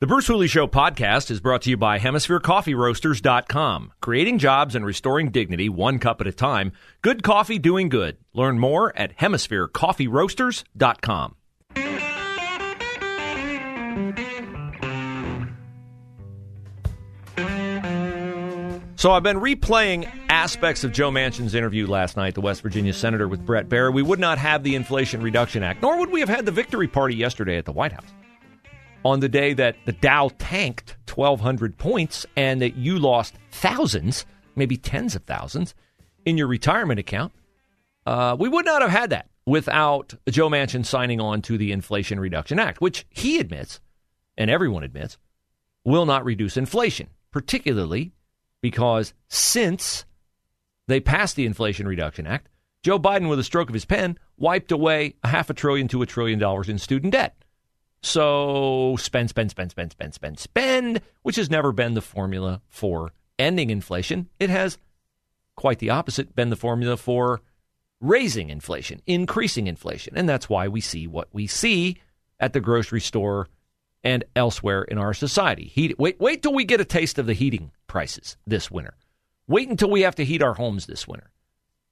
The Bruce Hooley Show podcast is brought to you by HemisphereCoffeeRoasters.com. Creating jobs and restoring dignity one cup at a time. Good coffee doing good. Learn more at HemisphereCoffeeRoasters.com. So I've been replaying aspects of Joe Manchin's interview last night, the West Virginia senator with Bret Baier. We would not have the Inflation Reduction Act, nor would we have had the victory party yesterday at the White House on the day that the Dow tanked 1,200 points and that you lost thousands, maybe tens of thousands, in your retirement account. Uh, we would not have had that without Joe Manchin signing on to the Inflation Reduction Act, which he admits, and everyone admits, will not reduce inflation, particularly because since they passed the Inflation Reduction Act, Joe Biden, with a stroke of his pen, wiped away a half a trillion to a trillion dollars in student debt. So spend, spend, spend, spend, spend, spend, spend, which has never been the formula for ending inflation. It has quite the opposite been the formula for raising inflation, increasing inflation. And that's why we see what we see at the grocery store and elsewhere in our society. Heat, wait, wait till we get a taste of the heating prices this winter. Wait until we have to heat our homes this winter.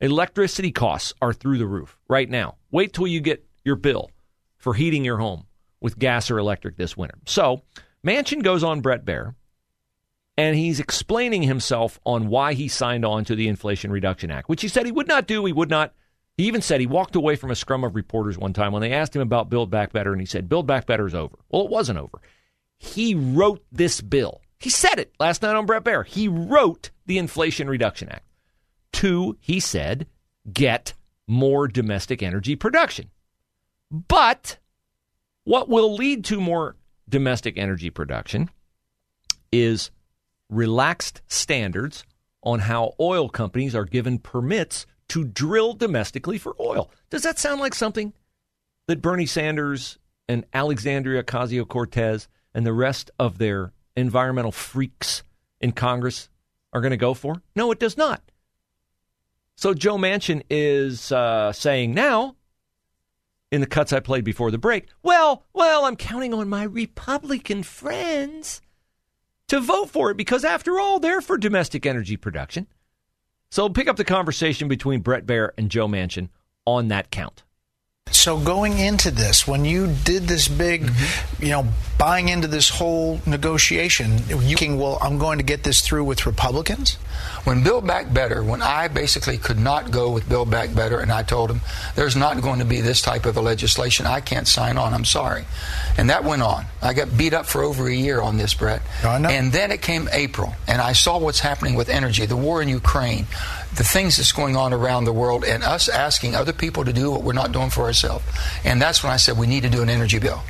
Electricity costs are through the roof right now. Wait till you get your bill for heating your home with gas or electric this winter. So, Manchin goes on Bret Baier and he's explaining himself on why he signed on to the Inflation Reduction Act, which he said he would not do. He would not. He even said he walked away from a scrum of reporters one time when they asked him about Build Back Better, and he said, Build Back Better is over. Well, it wasn't over. He wrote this bill. He said it last night on Bret Baier. He wrote the Inflation Reduction Act to, he said, get more domestic energy production. But what will lead to more domestic energy production is relaxed standards on how oil companies are given permits to drill domestically for oil. Does that sound like something that Bernie Sanders and Alexandria Ocasio Cortez and the rest of their environmental freaks in Congress are going to go for? No, it does not. So Joe Manchin is uh, saying now, in the cuts I played before the break, well, well, I'm counting on my Republican friends to vote for it because, after all, they're for domestic energy production. So pick up the conversation between Bret Baier and Joe Manchin on that count. So going into this, when you did this big, mm-hmm. you know, buying into this whole negotiation, you thinking, well, I'm going to get this through with Republicans? When Build Back Better, when I basically could not go with Build Back Better, and I told him, there's not going to be this type of a legislation, I can't sign on, I'm sorry. And that went on. I got beat up for over a year on this, Bret. And then it came April, and I saw what's happening with energy, the war in Ukraine, the things that's going on around the world, and us asking other people to do what we're not doing for ourselves. And that's when I said we need to do an energy bill.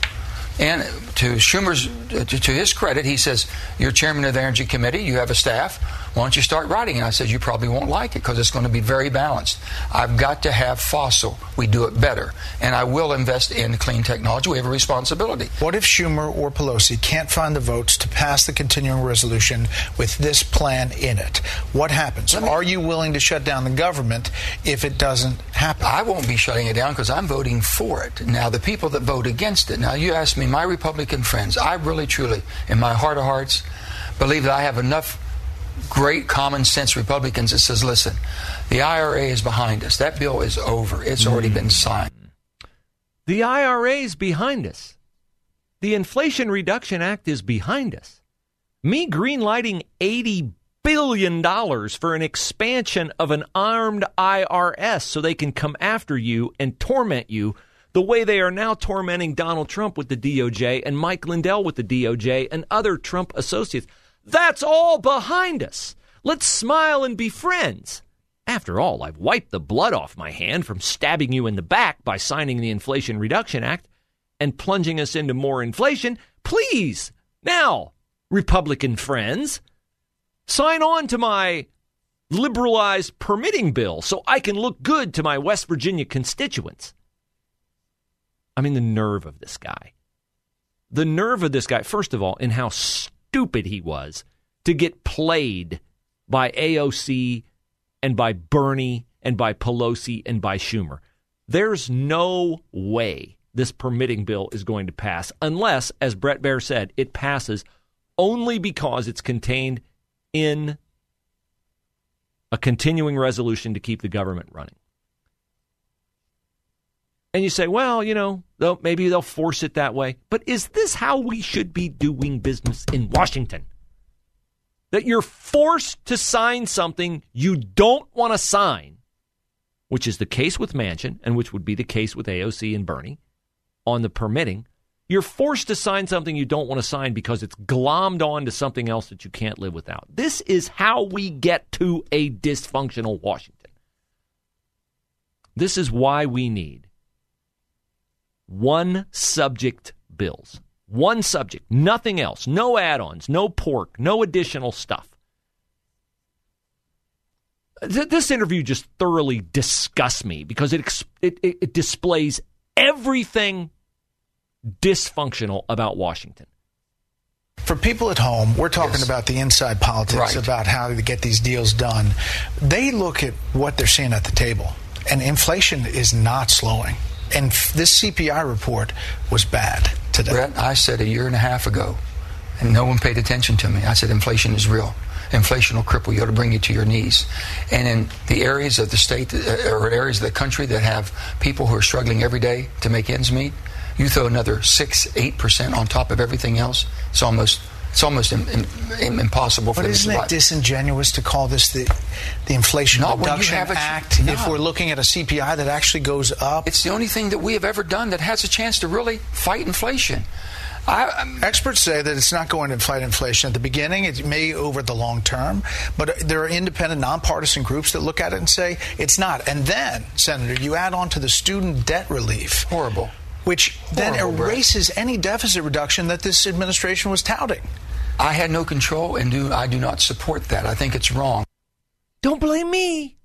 And to Schumer's, to, his credit, he says, "You're chairman of the Energy Committee. You have a staff. Why don't you start writing?" And I said, "You probably won't like it because it's going to be very balanced. I've got to have fossil. We do it better, and I will invest in clean technology. We have a responsibility." What if Schumer or Pelosi can't find the votes to pass the continuing resolution with this plan in it? What happens? Me, Are you willing to shut down the government if it doesn't happen? I won't be shutting it down because I'm voting for it. Now, the people that vote against it. Now, you ask me, my Republican friends. I really, truly, in my heart of hearts, believe that I have enough great common sense Republicans that says, listen, the IRA is behind us. That bill is over. It's already hmm. been signed. The IRA is behind us. The Inflation Reduction Act is behind us. Me greenlighting $80 billion for an expansion of an armed IRS so they can come after you and torment you the way they are now tormenting Donald Trump with the DOJ and Mike Lindell with the DOJ and other Trump associates. That's all behind us. Let's smile and be friends. After all, I've wiped the blood off my hand from stabbing you in the back by signing the Inflation Reduction Act and plunging us into more inflation. Please Now, Republican friends, sign on to my liberalized permitting bill so I can look good to my West Virginia constituents. I mean, the nerve of this guy. The nerve of this guy, first of all, in how stupid he was to get played by AOC and by Bernie and by Pelosi and by Schumer. There's no way this permitting bill is going to pass unless, as Bret Baier said, it passes only because it's contained in a continuing resolution to keep the government running. And you say, well, you know, maybe they'll force it that way. But is this how we should be doing business in Washington? That you're forced to sign something you don't want to sign, which is the case with Manchin and which would be the case with AOC and Bernie on the permitting. You're forced to sign something you don't want to sign because it's glommed on to something else that you can't live without. This is how we get to a dysfunctional Washington. This is why we need one subject bills. One subject, nothing else, no add ons, no pork, no additional stuff. This interview just thoroughly disgusts me because it, it, it displays everything dysfunctional about Washington. For people at home, we're talking yes. about the inside politics, right. about how to get these deals done. They look at what they're seeing at the table, and inflation is not slowing. And this CPI report was bad today. Bret, I said a year and a half ago, and no one paid attention to me. I said inflation is real. Inflation will cripple you. It'll bring you to your knees. And in the areas of the state uh, or areas of the country that have people who are struggling every day to make ends meet, you throw another six, eight percent on top of everything else. It's almost it's almost Im- Im- impossible for but isn't it disingenuous to call this the the Inflation Not Reduction Act if we're looking at a CPI that actually goes up? It's the only thing that we have ever done that has a chance to really fight inflation. I, Experts say that it's not going to fight inflation at the beginning. It may over the long term, but uh, there are independent, nonpartisan groups that look at it and say it's not. And then, Senator, you add on to the student debt relief. Horrible which then erases any deficit reduction that this administration was touting. I had no control and do I do not support that. I think it's wrong. Don't blame me.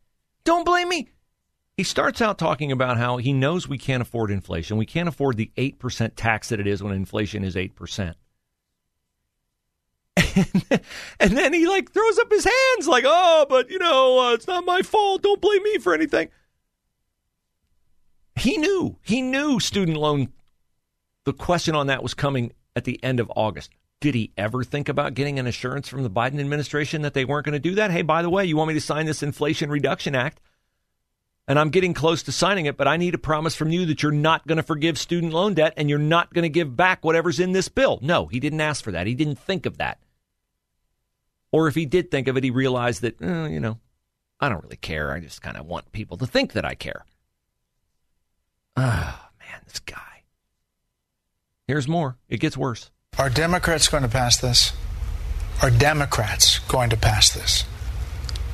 Don't blame me. He starts out talking about how he knows we can't afford inflation. We can't afford the 8% tax that it is when inflation is 8%. And, and then he like throws up his hands like, "Oh, but you know, uh, it's not my fault. Don't blame me for anything." He knew. He knew student loan. The question on that was coming at the end of August. Did he ever think about getting an assurance from the Biden administration that they weren't going to do that? Hey, by the way, you want me to sign this Inflation Reduction Act? And I'm getting close to signing it, but I need a promise from you that you're not going to forgive student loan debt and you're not going to give back whatever's in this bill. No, he didn't ask for that. He didn't think of that. Or if he did think of it, he realized that, eh, you know, I don't really care. I just kind of want people to think that I care. Oh, man, this guy. Here's more. It gets worse. Are Democrats going to pass this? Are Democrats going to pass this?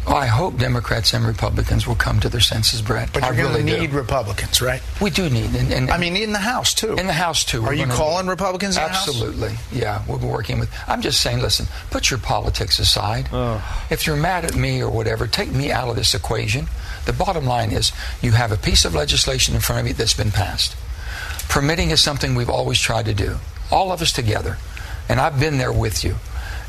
Well, I hope Democrats and Republicans will come to their senses, Bret. But you're I going really to need do. Republicans, right? We do need, and, and, I mean, in the House too. In the House too. Are you calling Republicans? Absolutely, yeah. We're working with. I'm just saying, listen, put your politics aside. Oh. If you're mad at me or whatever, take me out of this equation. The bottom line is, you have a piece of legislation in front of you that's been passed. Permitting is something we've always tried to do, all of us together, and I've been there with you.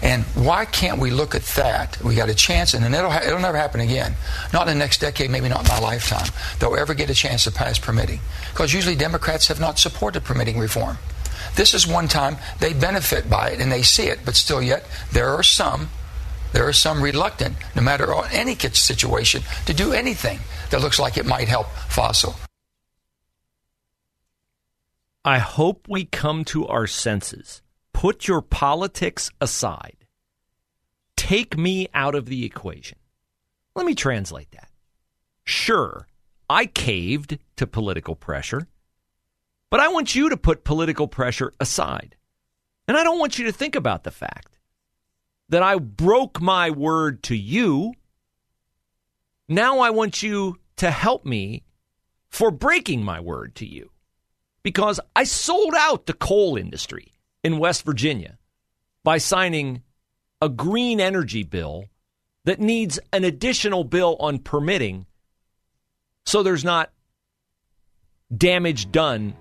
And why can't we look at that? We got a chance, and it'll, ha- it'll never happen again. Not in the next decade, maybe not in my lifetime. They'll ever get a chance to pass permitting. Because usually Democrats have not supported permitting reform. This is one time they benefit by it and they see it, but still, yet, there are some. There are some reluctant, no matter any situation, to do anything that looks like it might help fossil. I hope we come to our senses Put your politics aside. Take me out of the equation. Let me translate that. Sure, I caved to political pressure, but I want you to put political pressure aside. And I don't want you to think about the fact that I broke my word to you. Now I want you to help me for breaking my word to you because I sold out the coal industry in West Virginia by signing a green energy bill that needs an additional bill on permitting so there's not damage done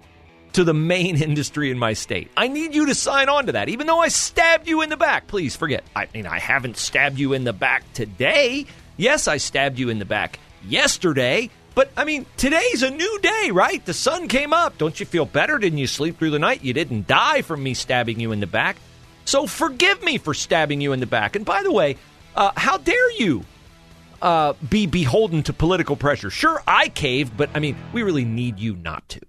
to the main industry in my state. I need you to sign on to that, even though I stabbed you in the back. Please forget. I mean, I haven't stabbed you in the back today. Yes, I stabbed you in the back yesterday. But I mean, today's a new day, right? The sun came up. Don't you feel better? Didn't you sleep through the night? You didn't die from me stabbing you in the back. So forgive me for stabbing you in the back. And by the way, uh, how dare you uh, be beholden to political pressure? Sure, I caved, but I mean, we really need you not to.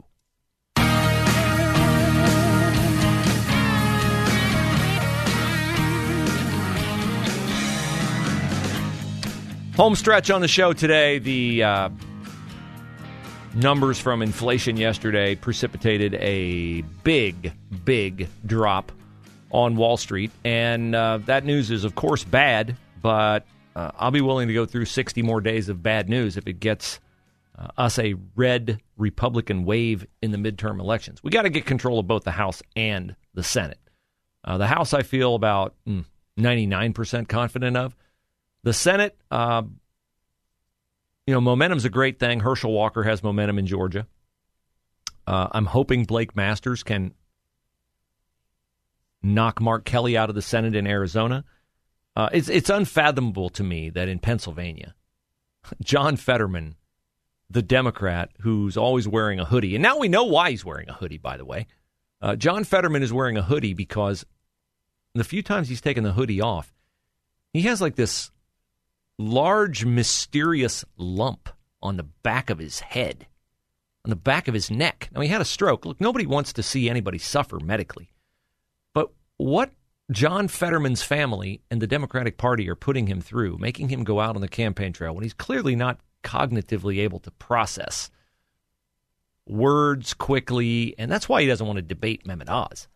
Home stretch on the show today. The uh, numbers from inflation yesterday precipitated a big, big drop on Wall Street. And uh, that news is, of course, bad, but uh, I'll be willing to go through 60 more days of bad news if it gets uh, us a red Republican wave in the midterm elections. We got to get control of both the House and the Senate. Uh, the House, I feel about mm, 99% confident of. The Senate, uh, you know, momentum's a great thing. Herschel Walker has momentum in Georgia. Uh, I'm hoping Blake Masters can knock Mark Kelly out of the Senate in Arizona. Uh, it's it's unfathomable to me that in Pennsylvania, John Fetterman, the Democrat who's always wearing a hoodie, and now we know why he's wearing a hoodie. By the way, uh, John Fetterman is wearing a hoodie because the few times he's taken the hoodie off, he has like this large, mysterious lump on the back of his head, on the back of his neck. Now, he had a stroke. Look, nobody wants to see anybody suffer medically. But what John Fetterman's family and the Democratic Party are putting him through, making him go out on the campaign trail when he's clearly not cognitively able to process words quickly, and that's why he doesn't want to debate Mehmet Oz.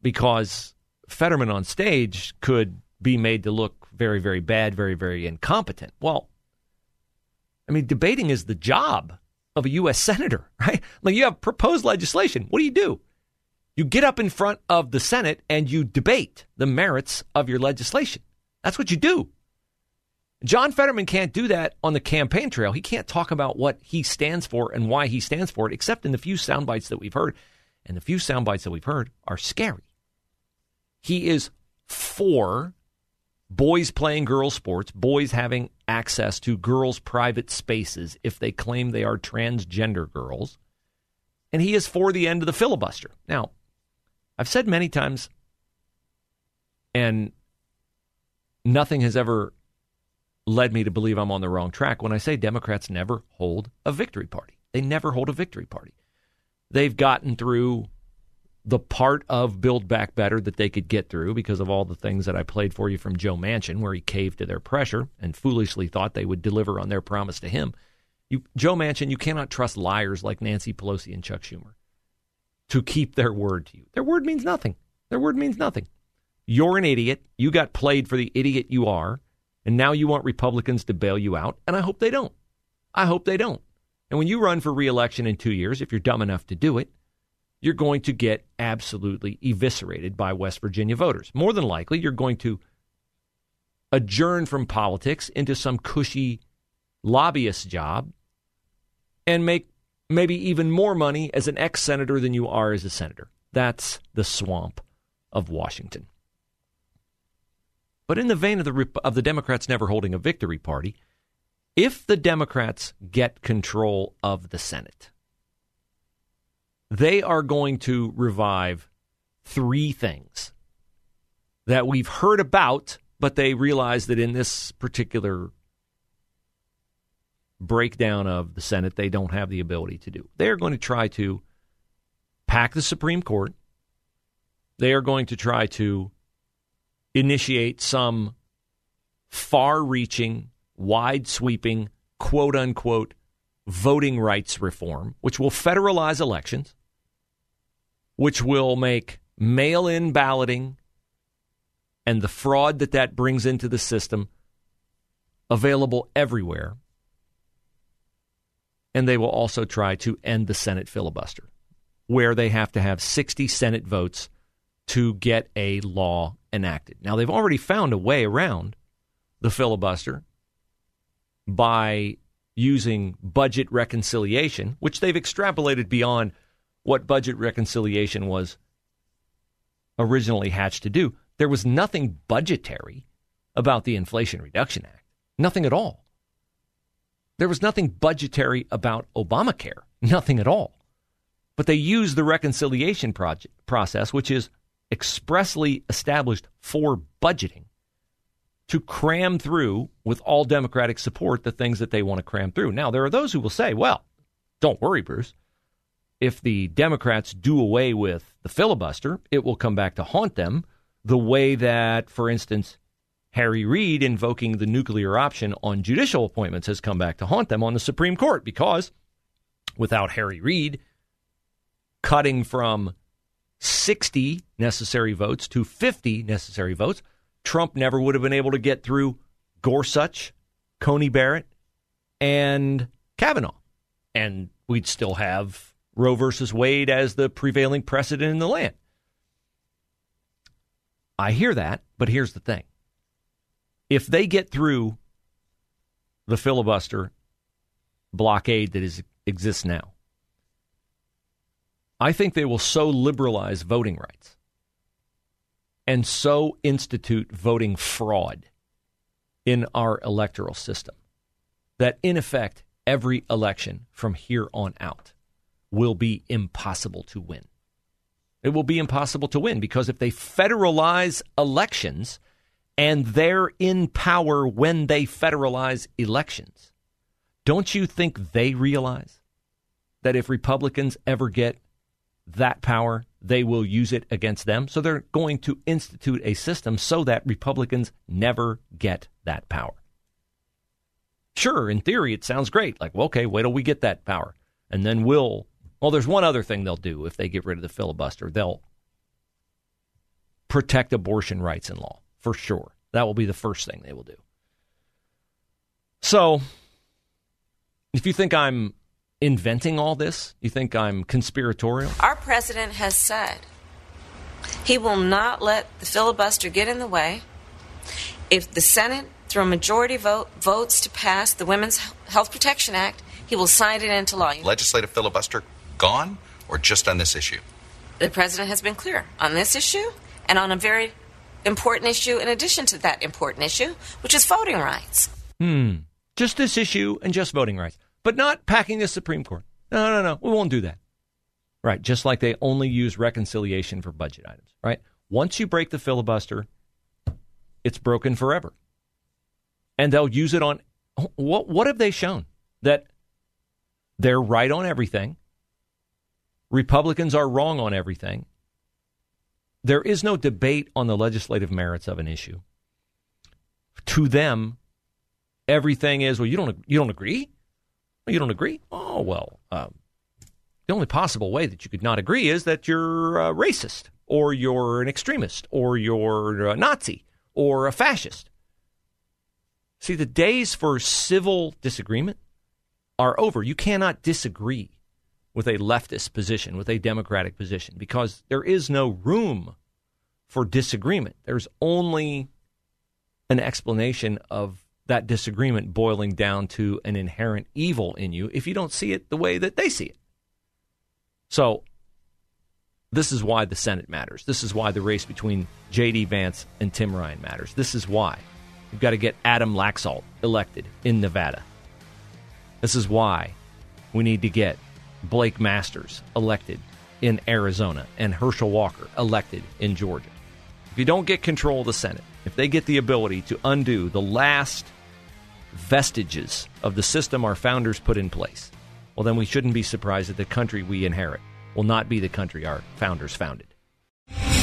Because Fetterman on stage could be made to look very, very bad, very, very incompetent. Well, I mean, debating is the job of a U.S. senator, right? Like you have proposed legislation. What do you do? You get up in front of the Senate and you debate the merits of your legislation. That's what you do. John Fetterman can't do that on the campaign trail. He can't talk about what he stands for and why he stands for it, except in the few sound bites that we've heard. And the few sound bites that we've heard are scary. He is for boys playing girls' sports, boys having access to girls' private spaces if they claim they are transgender girls. And he is for the end of the filibuster. Now, I've said many times, and nothing has ever led me to believe I'm on the wrong track when I say Democrats never hold a victory party. They never hold a victory party. They've gotten through the part of Build Back Better that they could get through because of all the things that I played for you from Joe Manchin, where he caved to their pressure and foolishly thought they would deliver on their promise to him. You, Joe Manchin, you cannot trust liars like Nancy Pelosi and Chuck Schumer to keep their word to you. Their word means nothing. Their word means nothing. You're an idiot. You got played for the idiot you are, and now you want Republicans to bail you out, and I hope they don't. I hope they don't. And when you run for reelection in two years, if you're dumb enough to do it, you're going to get absolutely eviscerated by West Virginia voters. More than likely, you're going to adjourn from politics into some cushy lobbyist job and make maybe even more money as an ex senator than you are as a senator. That's the swamp of Washington. But in the vein of the, of the Democrats never holding a victory party, if the Democrats get control of the Senate, they are going to revive three things that we've heard about, but they realize that in this particular breakdown of the Senate, they don't have the ability to do. They are going to try to pack the Supreme Court. They are going to try to initiate some far reaching, wide sweeping, quote unquote, voting rights reform, which will federalize elections, which will make mail in balloting and the fraud that that brings into the system available everywhere. And they will also try to end the Senate filibuster, where they have to have 60 Senate votes to get a law enacted. Now, they've already found a way around the filibuster by using budget reconciliation, which they've extrapolated beyond what budget reconciliation was originally hatched to do. There was nothing budgetary about the Inflation Reduction Act, nothing at all. There was nothing budgetary about Obamacare, nothing at all. But they used the reconciliation project, process, which is expressly established for budgeting, to cram through with all Democratic support the things that they want to cram through. Now, there are those who will say, well, don't worry, Bruce. If the Democrats do away with the filibuster, it will come back to haunt them the way that, for instance, Harry Reid invoking the nuclear option on judicial appointments has come back to haunt them on the Supreme Court because without Harry Reid cutting from 60 necessary votes to 50 necessary votes, Trump never would have been able to get through Gorsuch, Coney Barrett, and Kavanaugh. And we'd still have Roe versus Wade as the prevailing precedent in the land. I hear that, but here's the thing. If they get through the filibuster blockade that is, exists now, I think they will so liberalize voting rights and so institute voting fraud in our electoral system that, in effect, every election from here on out will be impossible to win. It will be impossible to win because if they federalize elections and they're in power when they federalize elections, don't you think they realize that if Republicans ever get that power, they will use it against them. So they're going to institute a system so that Republicans never get that power. Sure, in theory, it sounds great. Like, well, okay, wait till we get that power. And then we'll. Well, there's one other thing they'll do if they get rid of the filibuster. They'll protect abortion rights in law, for sure. That will be the first thing they will do. So, if you think I'm inventing all this? You think I'm conspiratorial? Our president has said he will not let the filibuster get in the way. If the Senate, through a majority vote, votes to pass the Women's Health Protection Act, he will sign it into law. Legislative filibuster gone or just on this issue? The president has been clear on this issue and on a very important issue in addition to that important issue, which is voting rights. Hmm. Just this issue and just voting rights but not packing the Supreme Court. No, no, no. We won't do that. Right. Just like they only use reconciliation for budget items. Right. Once you break the filibuster, it's broken forever. And they'll use it on what what have they shown? That they're right on everything. Republicans are wrong on everything. There is no debate on the legislative merits of an issue. To them, everything is well. You don't you don't agree? You don't agree? Oh, well, um, the only possible way that you could not agree is that you're a racist or you're an extremist or you're a Nazi or a fascist. See, the days for civil disagreement are over. You cannot disagree with a leftist position, with a democratic position, because there is no room for disagreement. There's only an explanation of that disagreement boiling down to an inherent evil in you if you don't see it the way that they see it. So, this is why the Senate matters. This is why the race between J.D. Vance and Tim Ryan matters. This is why we've got to get Adam Laxalt elected in Nevada. This is why we need to get Blake Masters elected in Arizona and Herschel Walker elected in Georgia. If you don't get control of the Senate, if they get the ability to undo the last vestiges of the system our founders put in place, well, then we shouldn't be surprised that the country we inherit will not be the country our founders founded.